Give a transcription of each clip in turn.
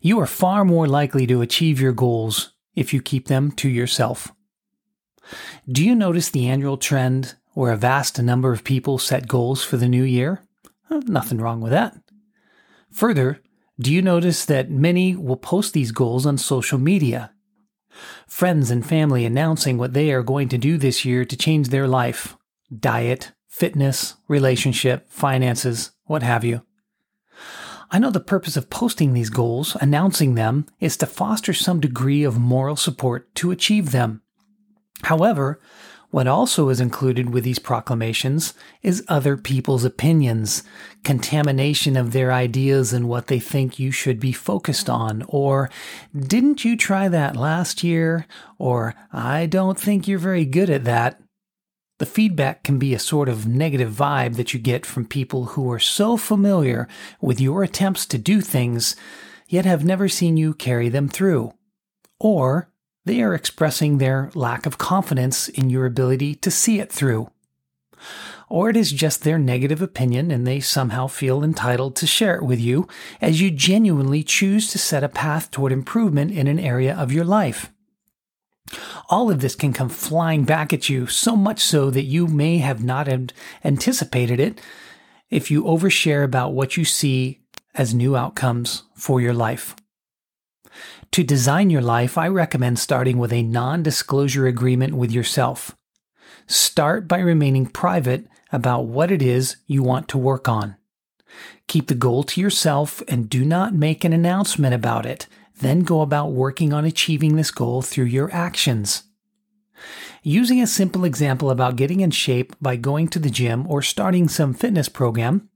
You are far more likely to achieve your goals if you keep them to yourself. Do you notice the annual trend where a vast number of people set goals for the new year? nothing wrong with that. Further, do you notice that many will post these goals on social media? Friends and family announcing what they are going to do this year to change their life diet, fitness, relationship, finances, what have you. I know the purpose of posting these goals, announcing them, is to foster some degree of moral support to achieve them. However, what also is included with these proclamations is other people's opinions, contamination of their ideas and what they think you should be focused on, or didn't you try that last year, or I don't think you're very good at that. The feedback can be a sort of negative vibe that you get from people who are so familiar with your attempts to do things, yet have never seen you carry them through. Or they are expressing their lack of confidence in your ability to see it through. Or it is just their negative opinion and they somehow feel entitled to share it with you as you genuinely choose to set a path toward improvement in an area of your life. All of this can come flying back at you, so much so that you may have not anticipated it if you overshare about what you see as new outcomes for your life. To design your life, I recommend starting with a non disclosure agreement with yourself. Start by remaining private about what it is you want to work on. Keep the goal to yourself and do not make an announcement about it. Then go about working on achieving this goal through your actions. Using a simple example about getting in shape by going to the gym or starting some fitness program,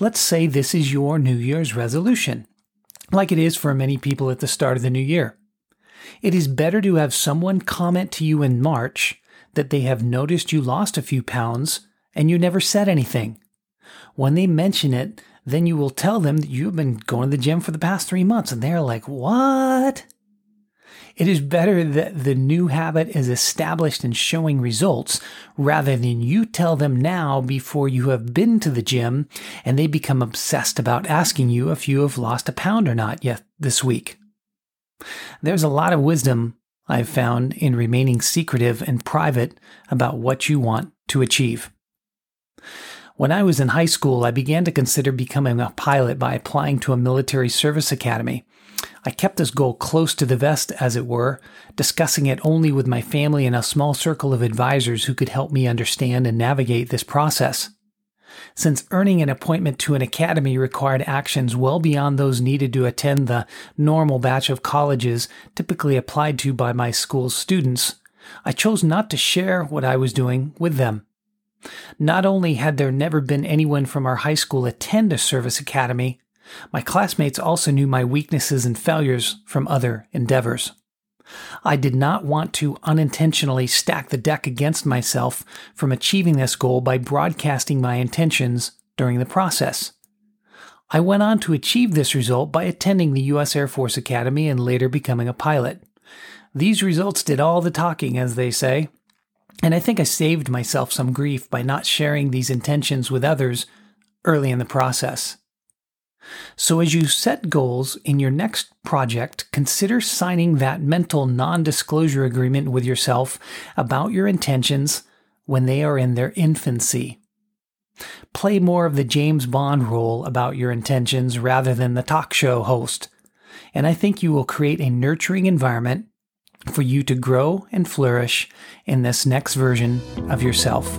let's say this is your New Year's resolution like it is for many people at the start of the new year. It is better to have someone comment to you in March that they have noticed you lost a few pounds and you never said anything. When they mention it, then you will tell them that you've been going to the gym for the past three months and they're like, what? It is better that the new habit is established and showing results rather than you tell them now before you have been to the gym and they become obsessed about asking you if you have lost a pound or not yet this week. There's a lot of wisdom I've found in remaining secretive and private about what you want to achieve. When I was in high school, I began to consider becoming a pilot by applying to a military service academy. I kept this goal close to the vest, as it were, discussing it only with my family and a small circle of advisors who could help me understand and navigate this process. Since earning an appointment to an academy required actions well beyond those needed to attend the normal batch of colleges typically applied to by my school's students, I chose not to share what I was doing with them. Not only had there never been anyone from our high school attend a service academy, my classmates also knew my weaknesses and failures from other endeavors. I did not want to unintentionally stack the deck against myself from achieving this goal by broadcasting my intentions during the process. I went on to achieve this result by attending the U.S. Air Force Academy and later becoming a pilot. These results did all the talking, as they say, and I think I saved myself some grief by not sharing these intentions with others early in the process. So, as you set goals in your next project, consider signing that mental non disclosure agreement with yourself about your intentions when they are in their infancy. Play more of the James Bond role about your intentions rather than the talk show host. And I think you will create a nurturing environment for you to grow and flourish in this next version of yourself.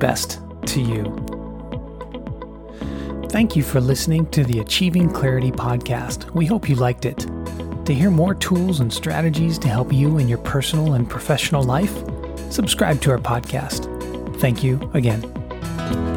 Best to you. Thank you for listening to the Achieving Clarity podcast. We hope you liked it. To hear more tools and strategies to help you in your personal and professional life, subscribe to our podcast. Thank you again.